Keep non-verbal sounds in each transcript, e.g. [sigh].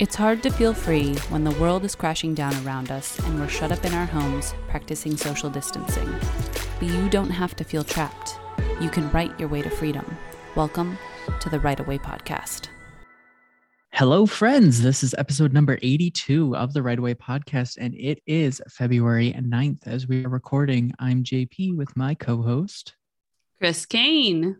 It's hard to feel free when the world is crashing down around us and we're shut up in our homes practicing social distancing. But you don't have to feel trapped. You can write your way to freedom. Welcome to the Write Away Podcast. Hello, friends. This is episode number 82 of the Write Away Podcast, and it is February 9th as we are recording. I'm JP with my co host, Chris Kane.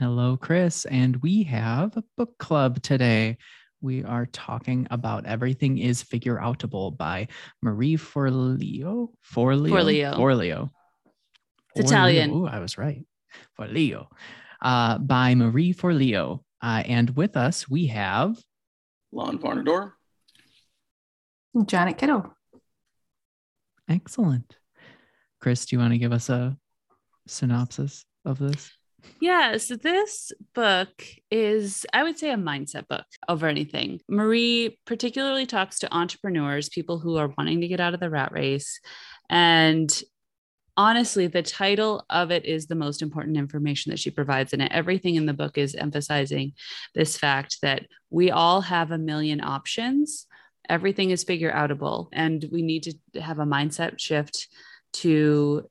Hello, Chris. And we have a book club today we are talking about Everything is Figure Outable by Marie Forleo. Forleo. Forleo. Forleo. It's Italian. Oh, I was right. Forleo. Uh, by Marie Forleo. Uh, and with us, we have Lon Varnador. Janet Kittle. Excellent. Chris, do you want to give us a synopsis of this? Yeah, so this book is, I would say, a mindset book over anything. Marie particularly talks to entrepreneurs, people who are wanting to get out of the rat race. And honestly, the title of it is the most important information that she provides in it. Everything in the book is emphasizing this fact that we all have a million options. Everything is figure outable, and we need to have a mindset shift to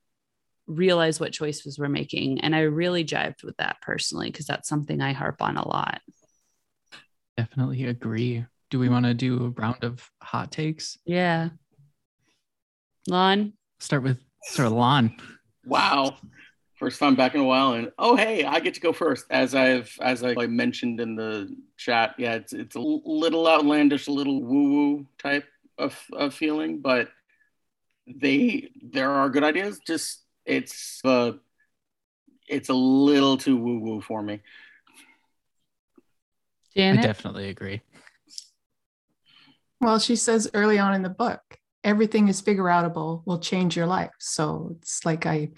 realize what choices we're making. And I really jived with that personally because that's something I harp on a lot. Definitely agree. Do we mm-hmm. want to do a round of hot takes? Yeah. Lon? Start with Sir Lon. Wow. First time back in a while, and oh hey, I get to go first. As I've as I mentioned in the chat, yeah, it's it's a little outlandish, a little woo woo type of, of feeling, but they there are good ideas. Just it's uh, it's a little too woo woo for me. Janet? I definitely agree. Well, she says early on in the book, everything is figure outable will change your life. So it's like I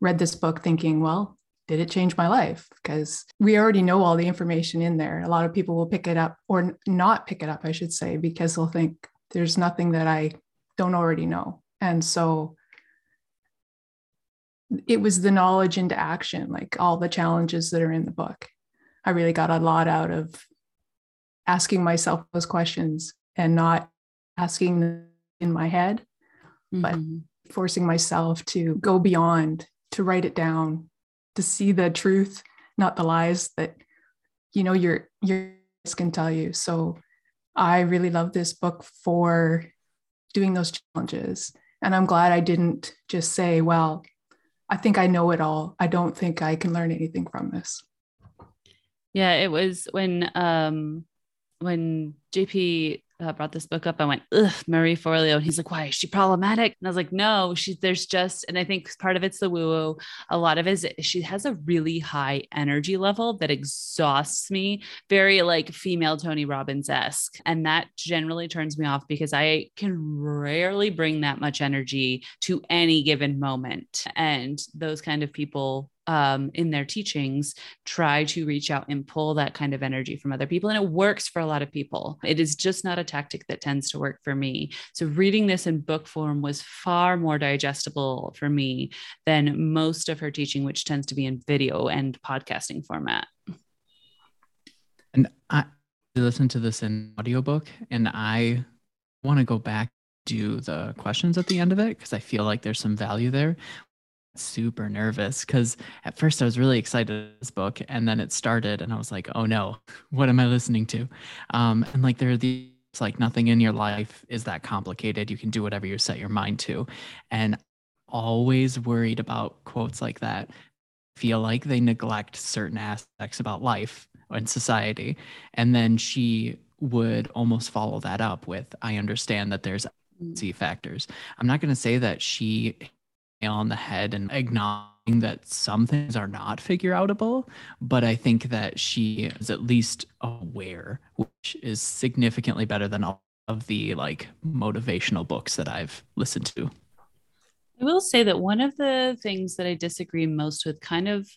read this book thinking, well, did it change my life? Because we already know all the information in there. A lot of people will pick it up or not pick it up, I should say, because they'll think there's nothing that I don't already know. And so it was the knowledge into action, like all the challenges that are in the book. I really got a lot out of asking myself those questions and not asking them in my head, mm-hmm. but forcing myself to go beyond, to write it down, to see the truth, not the lies that you know your your can tell you. So I really love this book for doing those challenges. And I'm glad I didn't just say, well, I think I know it all. I don't think I can learn anything from this. Yeah, it was when um when JP uh, brought this book up, I went, ugh, Marie Forleo. And he's like, why is she problematic? And I was like, no, she's there's just, and I think part of it's the woo woo. A lot of it is she has a really high energy level that exhausts me, very like female Tony Robbins esque. And that generally turns me off because I can rarely bring that much energy to any given moment. And those kind of people um, in their teachings try to reach out and pull that kind of energy from other people. And it works for a lot of people. It is just not a tactic that tends to work for me. So, reading this in book form was far more digestible for me than most of her teaching, which tends to be in video and podcasting format. And I listened to this in audiobook, and I want to go back do the questions at the end of it because I feel like there's some value there super nervous because at first I was really excited this book and then it started and I was like, oh no, [laughs] what am I listening to? Um, and like there are these like nothing in your life is that complicated. You can do whatever you set your mind to. And always worried about quotes like that. Feel like they neglect certain aspects about life and society. And then she would almost follow that up with, I understand that there's Z mm. factors. I'm not going to say that she on the head and acknowledging that some things are not figure outable, but I think that she is at least aware, which is significantly better than all of the like motivational books that I've listened to. I will say that one of the things that I disagree most with, kind of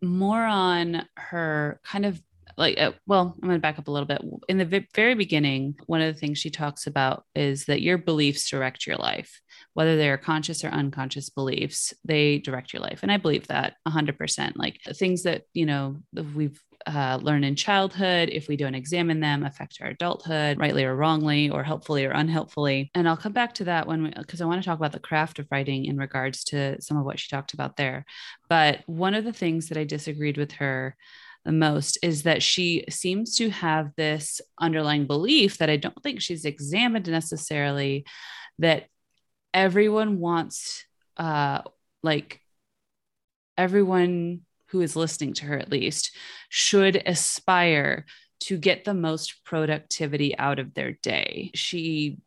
more on her kind of like uh, well i'm going to back up a little bit in the very beginning one of the things she talks about is that your beliefs direct your life whether they're conscious or unconscious beliefs they direct your life and i believe that 100% like things that you know we've uh, learn in childhood, if we don't examine them, affect our adulthood, rightly or wrongly, or helpfully or unhelpfully. And I'll come back to that when, we because I want to talk about the craft of writing in regards to some of what she talked about there. But one of the things that I disagreed with her the most is that she seems to have this underlying belief that I don't think she's examined necessarily that everyone wants uh like everyone who is listening to her at least should aspire to get the most productivity out of their day. She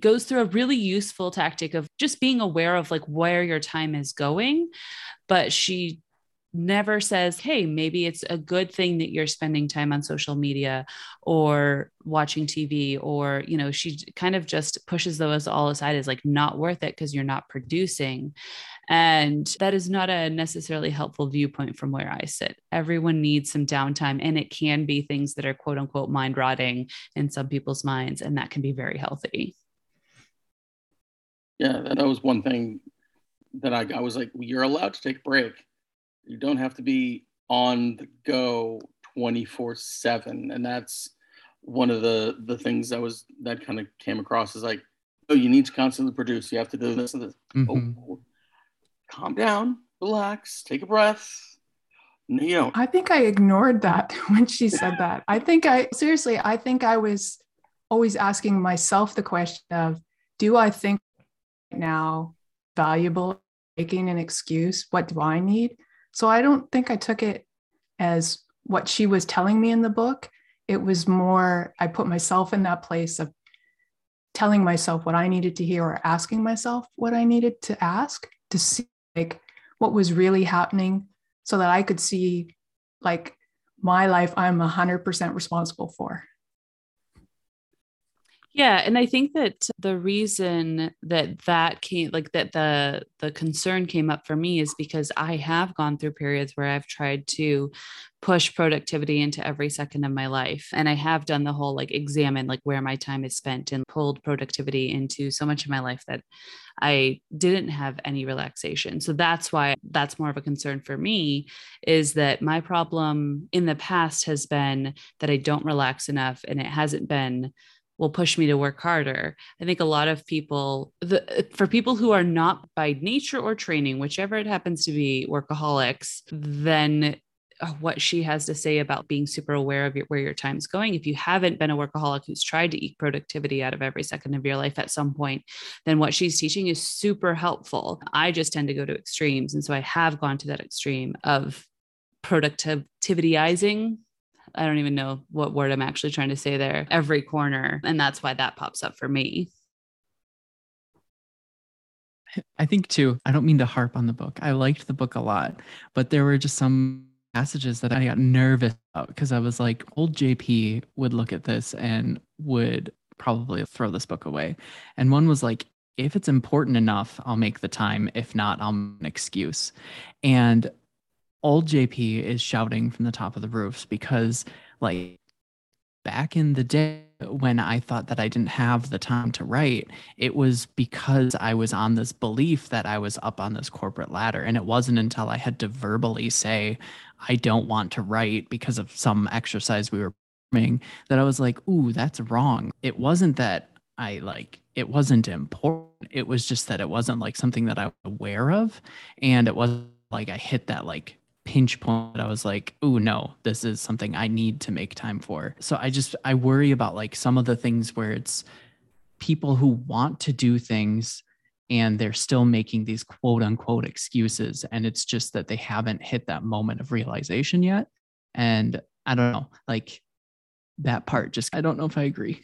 goes through a really useful tactic of just being aware of like where your time is going but she never says, hey, maybe it's a good thing that you're spending time on social media or watching TV, or, you know, she kind of just pushes those all aside as like not worth it because you're not producing. And that is not a necessarily helpful viewpoint from where I sit. Everyone needs some downtime, and it can be things that are quote unquote mind rotting in some people's minds, and that can be very healthy. Yeah, that was one thing that I, I was like, you're allowed to take a break you don't have to be on the go 24 7 and that's one of the the things that was that kind of came across is like oh you need to constantly produce. You have to do this and this. Mm-hmm. oh, calm down relax take a breath. You know i think i ignored that [laughs] when she said [laughs] that. I think i seriously i think i was always asking myself the question of do i think now valuable making an excuse? What do i need so I don't think I took it as what she was telling me in the book. It was more, I put myself in that place of telling myself what I needed to hear or asking myself what I needed to ask to see like what was really happening so that I could see like my life I'm 100% responsible for. Yeah, and I think that the reason that that came like that the the concern came up for me is because I have gone through periods where I've tried to push productivity into every second of my life and I have done the whole like examine like where my time is spent and pulled productivity into so much of my life that I didn't have any relaxation. So that's why that's more of a concern for me is that my problem in the past has been that I don't relax enough and it hasn't been will push me to work harder. I think a lot of people, the, for people who are not by nature or training, whichever it happens to be, workaholics, then uh, what she has to say about being super aware of your, where your time's going. If you haven't been a workaholic who's tried to eke productivity out of every second of your life at some point, then what she's teaching is super helpful. I just tend to go to extremes. And so I have gone to that extreme of productivityizing I don't even know what word I'm actually trying to say there, every corner. And that's why that pops up for me. I think too, I don't mean to harp on the book. I liked the book a lot, but there were just some passages that I got nervous about because I was like, old JP would look at this and would probably throw this book away. And one was like, if it's important enough, I'll make the time. If not, I'll make an excuse. And old JP is shouting from the top of the roofs because, like, back in the day when I thought that I didn't have the time to write, it was because I was on this belief that I was up on this corporate ladder. And it wasn't until I had to verbally say, I don't want to write because of some exercise we were doing that I was like, ooh, that's wrong. It wasn't that I like, it wasn't important. It was just that it wasn't like something that I was aware of. And it wasn't like I hit that like pinch point i was like oh no this is something i need to make time for. So i just i worry about like some of the things where it's people who want to do things and they're still making these quote unquote excuses and it's just that they haven't hit that moment of realization yet. And i don't know like that part just i don't know if i agree.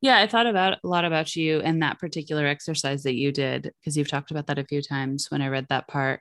Yeah, I thought about a lot about you and that particular exercise that you did because you've talked about that a few times when I read that part.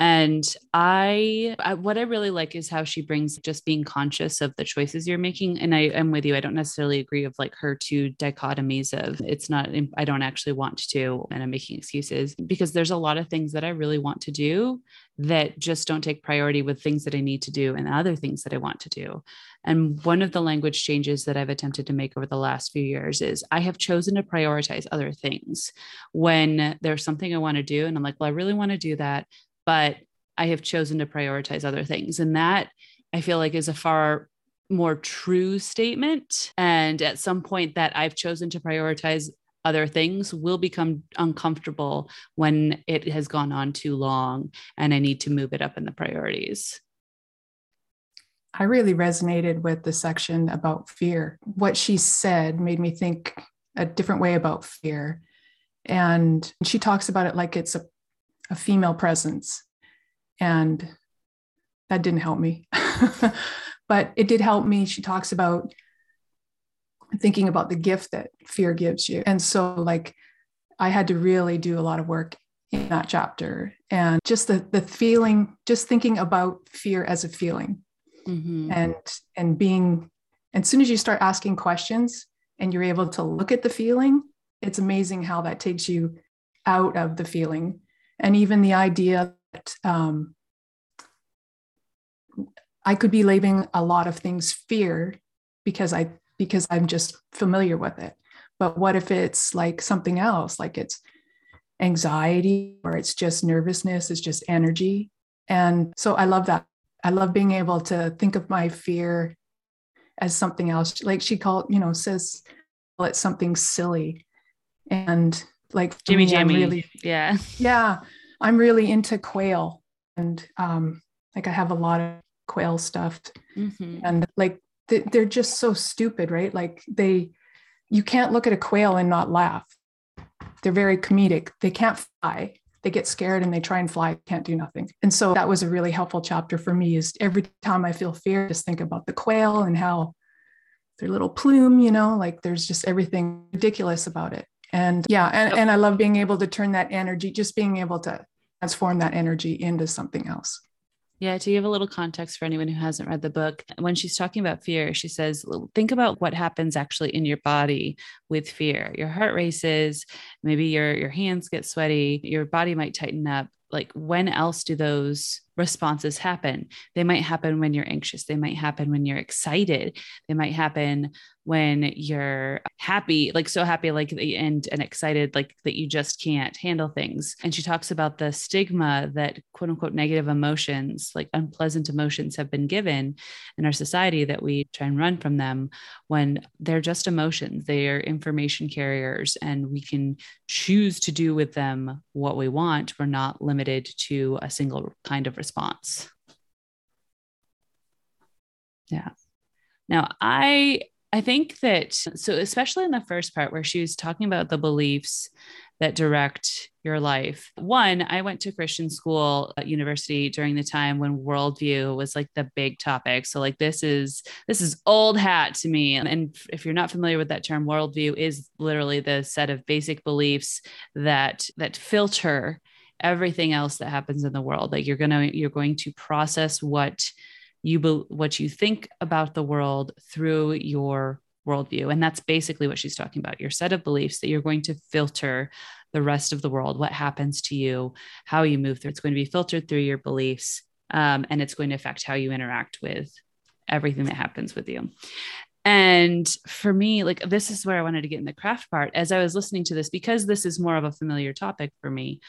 And I, I, what I really like is how she brings just being conscious of the choices you're making. And I am with you. I don't necessarily agree of like her two dichotomies of it's not, I don't actually want to, and I'm making excuses because there's a lot of things that I really want to do that just don't take priority with things that I need to do and other things that I want to do. And one of the language changes that I've attempted to make over the last few years is I have chosen to prioritize other things when there's something I want to do. And I'm like, well, I really want to do that but I have chosen to prioritize other things. And that I feel like is a far more true statement. And at some point that I've chosen to prioritize other things will become uncomfortable when it has gone on too long and I need to move it up in the priorities. I really resonated with the section about fear. What she said made me think a different way about fear. And she talks about it like it's a, a female presence. And that didn't help me. [laughs] but it did help me. She talks about thinking about the gift that fear gives you. And so, like, I had to really do a lot of work in that chapter and just the, the feeling, just thinking about fear as a feeling mm-hmm. and, and being, and as soon as you start asking questions and you're able to look at the feeling, it's amazing how that takes you out of the feeling. And even the idea that um, I could be labeling a lot of things fear because I because I'm just familiar with it. But what if it's like something else, like it's anxiety or it's just nervousness, it's just energy. And so I love that. I love being able to think of my fear as something else. Like she called, you know, says it's something silly. And like Jimmy Jimmy. Really, yeah. Yeah. I'm really into quail. And um, like I have a lot of quail stuffed. Mm-hmm. And like they're just so stupid, right? Like they, you can't look at a quail and not laugh. They're very comedic. They can't fly. They get scared and they try and fly, can't do nothing. And so that was a really helpful chapter for me is every time I feel fear, just think about the quail and how their little plume, you know, like there's just everything ridiculous about it. And yeah, and, and I love being able to turn that energy, just being able to transform that energy into something else. Yeah, to give a little context for anyone who hasn't read the book, when she's talking about fear, she says, think about what happens actually in your body with fear. Your heart races, maybe your your hands get sweaty, your body might tighten up. Like when else do those responses happen? They might happen when you're anxious, they might happen when you're excited, they might happen when you're happy, like so happy, like and and excited, like that you just can't handle things. And she talks about the stigma that quote unquote negative emotions, like unpleasant emotions, have been given in our society that we try and run from them when they're just emotions. They are information carriers, and we can choose to do with them what we want. We're not limited to a single kind of response. Yeah. Now, I I think that so, especially in the first part where she was talking about the beliefs that direct your life. One, I went to Christian school at university during the time when worldview was like the big topic. So like this is this is old hat to me. And if you're not familiar with that term, worldview is literally the set of basic beliefs that that filter everything else that happens in the world. Like you're gonna you're going to process what you be, what you think about the world through your worldview. And that's basically what she's talking about your set of beliefs that you're going to filter the rest of the world what happens to you how you move through. It's going to be filtered through your beliefs um, and it's going to affect how you interact with everything that happens with you. And for me like this is where i wanted to get in the craft part. As i was listening to this because this is more of a familiar topic for me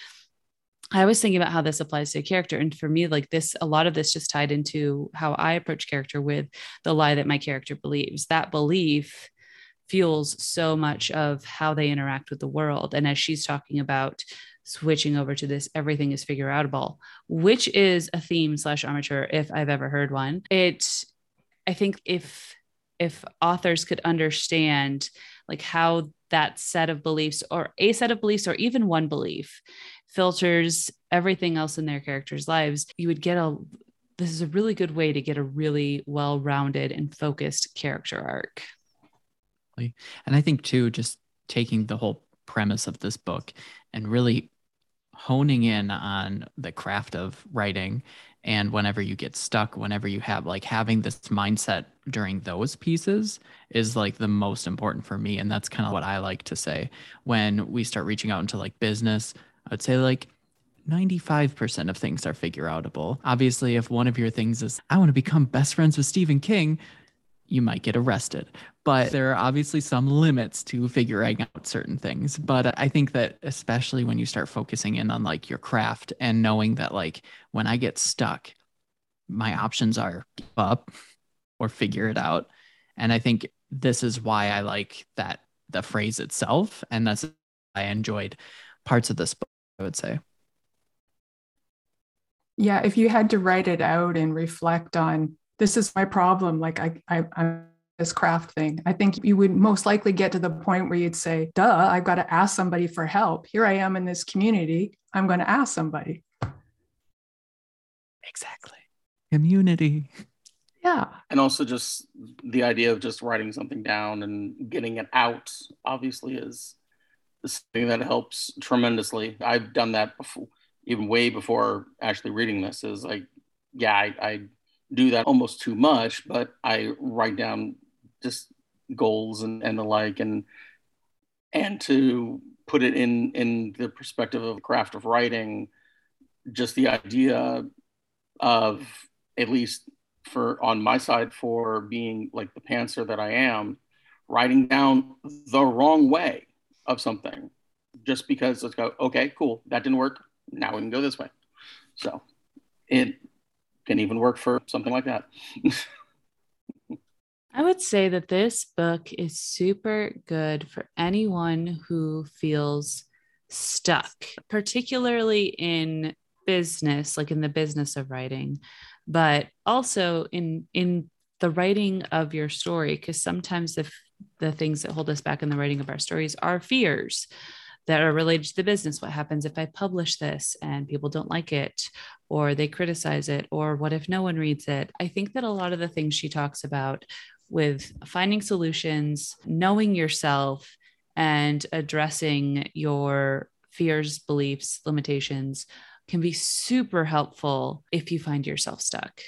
I was thinking about how this applies to a character. And for me, like this, a lot of this just tied into how I approach character with the lie that my character believes. That belief fuels so much of how they interact with the world. And as she's talking about switching over to this, everything is figure outable, which is a theme slash armature if I've ever heard one. It, I think if if authors could understand like how that set of beliefs or a set of beliefs or even one belief filters everything else in their characters' lives, you would get a this is a really good way to get a really well-rounded and focused character arc. And I think too, just taking the whole premise of this book and really honing in on the craft of writing and whenever you get stuck whenever you have like having this mindset during those pieces is like the most important for me and that's kind of what i like to say when we start reaching out into like business I'd say like 95% of things are figure outable. Obviously, if one of your things is, I want to become best friends with Stephen King, you might get arrested. But there are obviously some limits to figuring out certain things. But I think that especially when you start focusing in on like your craft and knowing that like when I get stuck, my options are give up or figure it out. And I think this is why I like that the phrase itself. And that's I enjoyed parts of this book, I would say. Yeah, if you had to write it out and reflect on this is my problem, like I, I I'm this craft thing, I think you would most likely get to the point where you'd say, duh, I've got to ask somebody for help. Here I am in this community. I'm going to ask somebody. Exactly. Community. Yeah. And also just the idea of just writing something down and getting it out obviously is something that helps tremendously. I've done that before, even way before actually reading this. Is like, yeah, I, I do that almost too much, but I write down just goals and, and the like, and and to put it in in the perspective of craft of writing, just the idea of at least for on my side for being like the pantser that I am, writing down the wrong way of something just because let's go, okay, cool, that didn't work. Now we can go this way. So it can even work for something like that. [laughs] I would say that this book is super good for anyone who feels stuck, particularly in business, like in the business of writing, but also in in the writing of your story because sometimes the the things that hold us back in the writing of our stories are fears that are related to the business. What happens if I publish this and people don't like it, or they criticize it, or what if no one reads it? I think that a lot of the things she talks about with finding solutions, knowing yourself, and addressing your fears, beliefs, limitations can be super helpful if you find yourself stuck.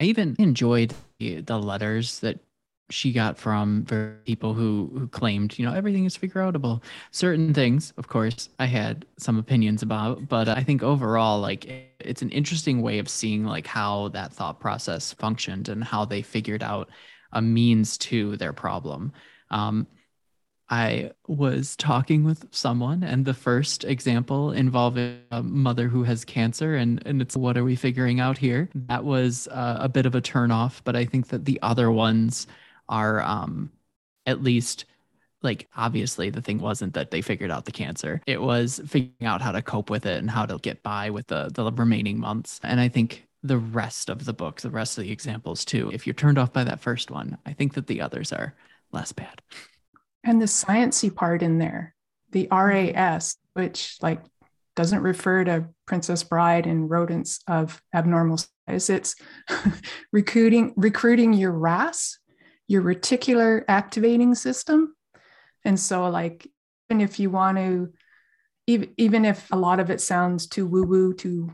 I even enjoyed the, letters that she got from people who who claimed you know everything is figure outable certain things of course i had some opinions about but i think overall like it's an interesting way of seeing like how that thought process functioned and how they figured out a means to their problem um, I was talking with someone, and the first example involving a mother who has cancer, and, and it's what are we figuring out here? That was uh, a bit of a turnoff, but I think that the other ones are um, at least like obviously the thing wasn't that they figured out the cancer. It was figuring out how to cope with it and how to get by with the the remaining months. And i think the rest of the book the rest of the examples too if you're turned off by that first one i think that the others are less bad. And the sciency part in there the ras which like doesn't refer to princess bride and rodents of abnormal size. It's [laughs] recruiting recruiting your ras your reticular activating system. And so, like, even if you want to, even, even if a lot of it sounds too woo woo, too,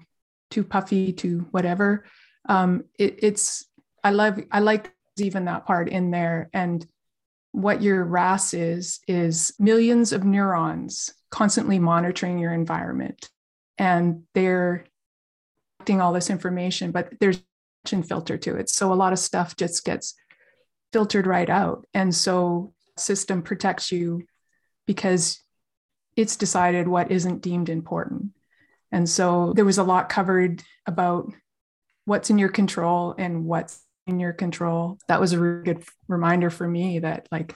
too puffy, too whatever, um, it, it's, I love, I like even that part in there. And what your RAS is, is millions of neurons constantly monitoring your environment. And they're collecting all this information, but there's a filter to it. So a lot of stuff just gets filtered right out. And so system protects you because it's decided what isn't deemed important. And so there was a lot covered about what's in your control and what's in your control. That was a really good reminder for me that like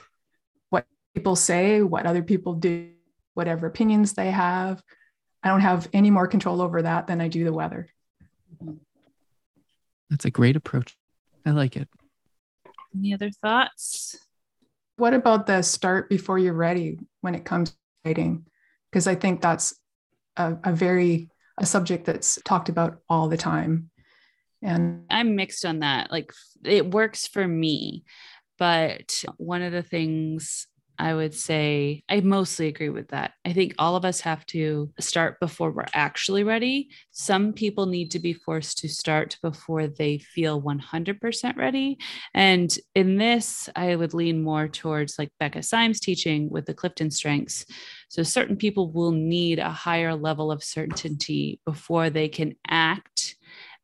what people say, what other people do, whatever opinions they have, I don't have any more control over that than I do the weather. That's a great approach. I like it. Any other thoughts? What about the start before you're ready when it comes to writing? Because I think that's a, a very a subject that's talked about all the time. And I'm mixed on that. Like it works for me. But one of the things I would say I mostly agree with that. I think all of us have to start before we're actually ready. Some people need to be forced to start before they feel 100% ready. And in this, I would lean more towards like Becca Syme's teaching with the Clifton strengths. So certain people will need a higher level of certainty before they can act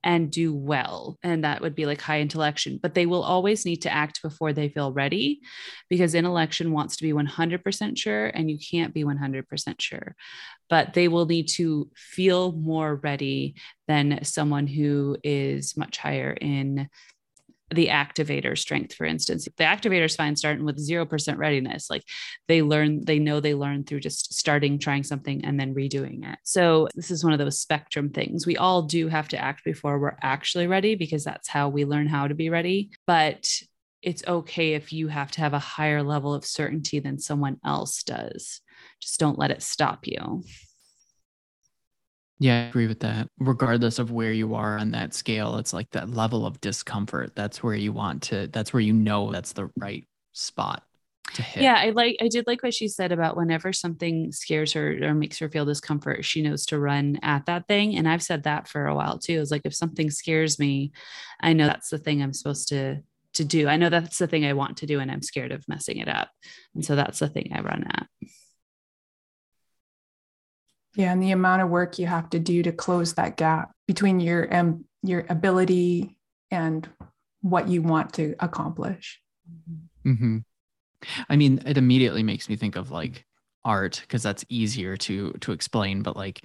and do well. And that would be like high intellection, but they will always need to act before they feel ready because intellection wants to be 100% sure and you can't be 100% sure. But they will need to feel more ready than someone who is much higher in the activator strength, for instance. The activator is fine starting with 0% readiness. Like they learn, they know they learn through just starting, trying something, and then redoing it. So this is one of those spectrum things. We all do have to act before we're actually ready because that's how we learn how to be ready. But it's okay if you have to have a higher level of certainty than someone else does. Just don't let it stop you. Yeah, I agree with that. Regardless of where you are on that scale, it's like that level of discomfort. That's where you want to, that's where you know that's the right spot to hit. Yeah, I like I did like what she said about whenever something scares her or makes her feel discomfort, she knows to run at that thing. And I've said that for a while too. It's like if something scares me, I know that's the thing I'm supposed to to do. I know that's the thing I want to do and I'm scared of messing it up. And so that's the thing I run at. Yeah, and the amount of work you have to do to close that gap between your um, your ability and what you want to accomplish. Mm-hmm. I mean, it immediately makes me think of like art because that's easier to to explain. But like,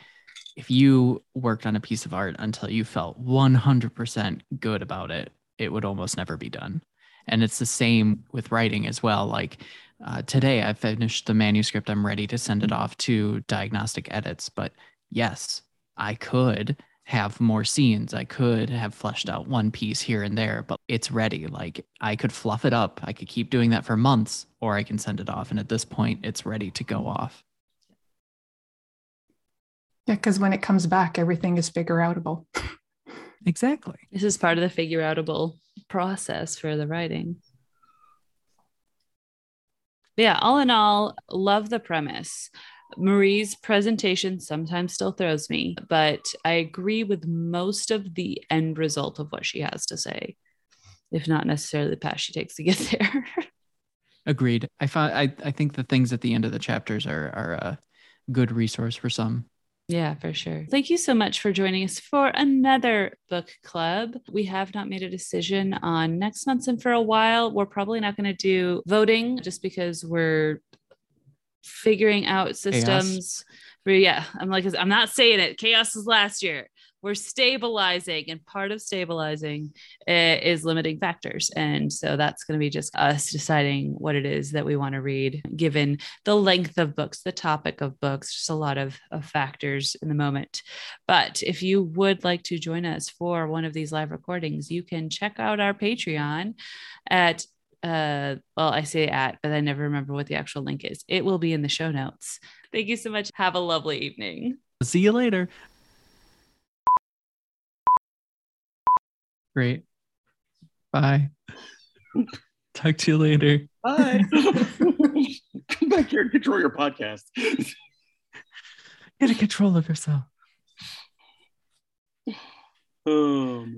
if you worked on a piece of art until you felt 100% good about it, it would almost never be done. And it's the same with writing as well. Like, uh, today I finished the manuscript. I'm ready to send it off to diagnostic edits. But yes, I could have more scenes. I could have fleshed out one piece here and there, but it's ready. Like I could fluff it up. I could keep doing that for months, or I can send it off. And at this point, it's ready to go off. Yeah, because when it comes back, everything is figure outable. [laughs] Exactly. This is part of the figure outable process for the writing. But yeah, all in all, love the premise. Marie's presentation sometimes still throws me, but I agree with most of the end result of what she has to say, if not necessarily the path she takes to get [laughs] there. Agreed. I find I, I think the things at the end of the chapters are are a good resource for some. Yeah, for sure. Thank you so much for joining us for another book club. We have not made a decision on next month's, and for a while, we're probably not going to do voting just because we're figuring out systems. But yeah, I'm like, I'm not saying it. Chaos was last year. We're stabilizing, and part of stabilizing uh, is limiting factors. And so that's going to be just us deciding what it is that we want to read, given the length of books, the topic of books, just a lot of, of factors in the moment. But if you would like to join us for one of these live recordings, you can check out our Patreon at uh well i say at but i never remember what the actual link is it will be in the show notes thank you so much have a lovely evening See you later. Great. Bye. [laughs] Talk to you later. Bye. [laughs] Come back here and control your podcast. Get a control of yourself. Oh, man.